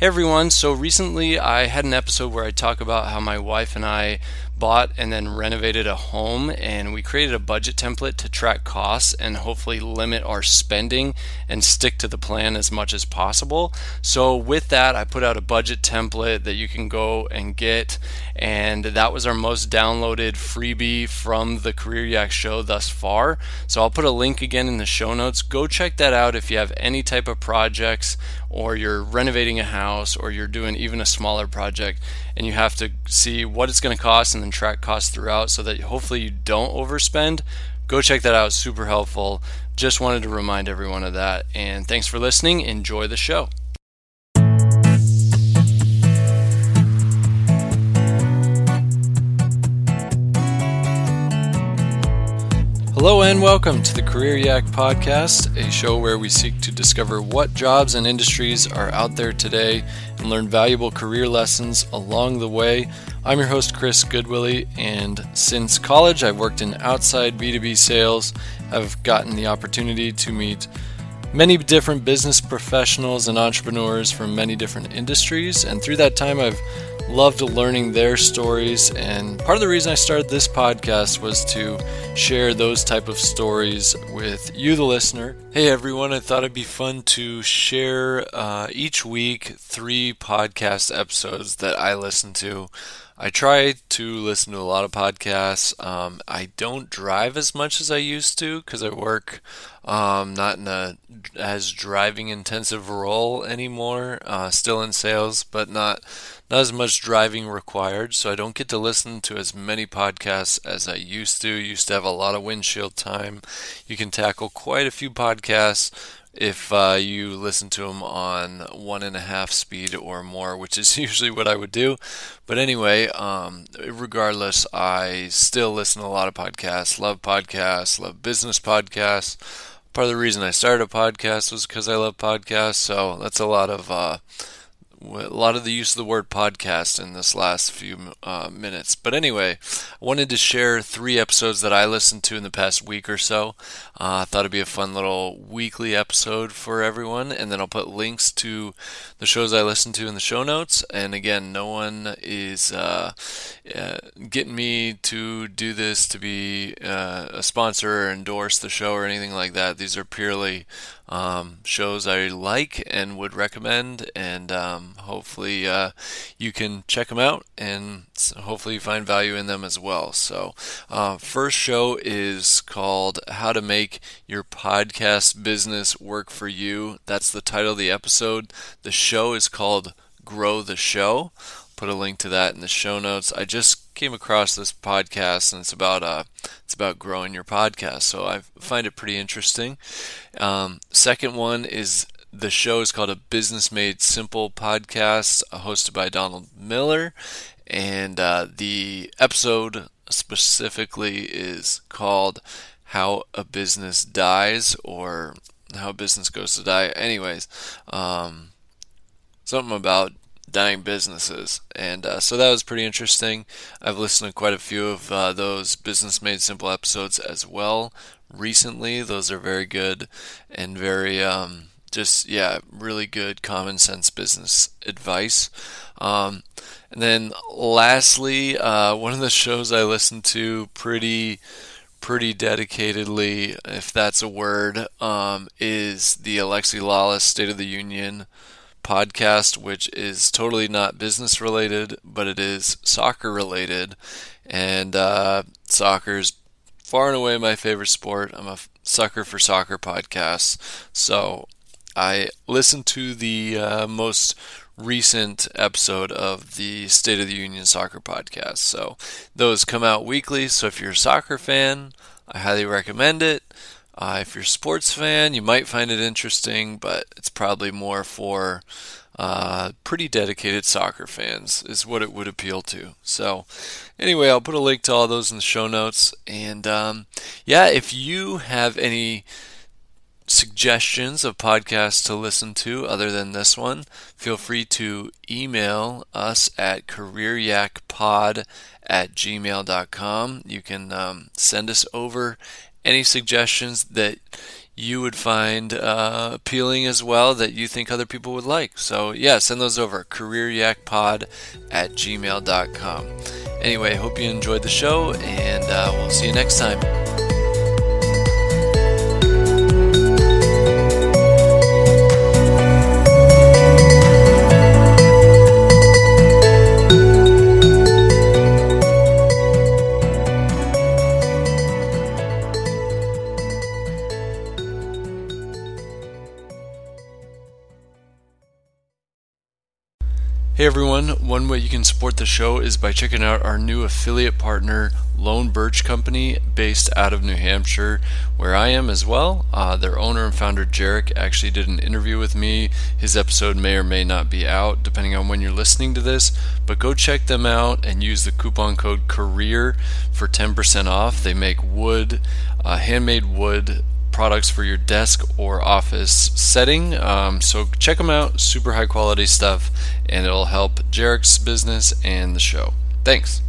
Hey everyone, so recently I had an episode where I talk about how my wife and I bought and then renovated a home and we created a budget template to track costs and hopefully limit our spending and stick to the plan as much as possible. So with that, I put out a budget template that you can go and get and that was our most downloaded freebie from the Career Yak show thus far. So I'll put a link again in the show notes. Go check that out if you have any type of projects or you're renovating a house or you're doing even a smaller project and you have to see what it's going to cost and then track costs throughout so that hopefully you don't overspend. Go check that out, super helpful. Just wanted to remind everyone of that. And thanks for listening. Enjoy the show. Hello and welcome to the Career Yak Podcast, a show where we seek to discover what jobs and industries are out there today and learn valuable career lessons along the way. I'm your host, Chris Goodwillie, and since college, I've worked in outside B2B sales. I've gotten the opportunity to meet many different business professionals and entrepreneurs from many different industries, and through that time, I've loved learning their stories and part of the reason I started this podcast was to share those type of stories with you the listener. Hey everyone, I thought it'd be fun to share uh, each week three podcast episodes that I listen to. I try to listen to a lot of podcasts. Um, I don't drive as much as I used to because I work um, not in a as driving intensive role anymore. Uh, still in sales, but not not as much driving required. So I don't get to listen to as many podcasts as I used to. Used to have a lot of windshield time. You can tackle quite a few podcasts if uh, you listen to them on one and a half speed or more, which is usually what I would do. But anyway, um, regardless, I still listen to a lot of podcasts, love podcasts, love business podcasts. Part of the reason I started a podcast was because I love podcasts, so that's a lot of uh, a lot of the use of the word podcast in this last few uh, minutes. But anyway, I wanted to share three episodes that I listened to in the past week or so. Uh, I thought it'd be a fun little weekly episode for everyone, and then I'll put links to the shows I listened to in the show notes. And again, no one is uh, uh getting me to do this to be uh, a sponsor or endorse the show or anything like that. These are purely um, shows I like and would recommend, and um, hopefully uh, you can check them out and hopefully find value in them as well. So, uh, first show is called How to Make Your Podcast Business Work for You. That's the title of the episode. The show is called Grow the Show. Put a link to that in the show notes. I just came across this podcast, and it's about uh, it's about growing your podcast. So I find it pretty interesting. Um, second one is the show is called a Business Made Simple podcast, hosted by Donald Miller, and uh, the episode specifically is called "How a Business Dies" or "How a Business Goes to Die." Anyways, um, something about dying businesses. And uh, so that was pretty interesting. I've listened to quite a few of uh, those Business Made Simple episodes as well recently. Those are very good and very, um, just, yeah, really good common sense business advice. Um, and then lastly, uh, one of the shows I listen to pretty pretty dedicatedly, if that's a word, um, is the Alexi Lalas State of the Union podcast, which is totally not business related, but it is soccer related. And uh, soccer is far and away my favorite sport. I'm a sucker for soccer podcasts. So I listened to the uh, most recent episode of the State of the Union Soccer podcast. So those come out weekly. So if you're a soccer fan, I highly recommend it. Uh, if you're a sports fan, you might find it interesting, but it's probably more for uh, pretty dedicated soccer fans, is what it would appeal to. So, anyway, I'll put a link to all those in the show notes. And um, yeah, if you have any suggestions of podcasts to listen to other than this one, feel free to email us at careeryakpod at gmail.com. You can um, send us over any suggestions that you would find uh, appealing as well that you think other people would like. So, yeah, send those over careeryakpod at gmail.com. Anyway, hope you enjoyed the show, and uh, we'll see you next time. Hey everyone, one way you can support the show is by checking out our new affiliate partner, Lone Birch Company, based out of New Hampshire, where I am as well. Uh, their owner and founder, Jarek, actually did an interview with me. His episode may or may not be out, depending on when you're listening to this, but go check them out and use the coupon code CAREER for 10% off. They make wood, uh, handmade wood products for your desk or office setting. Um, so check them out, super high quality stuff, and it'll help Jarek's business and the show. Thanks.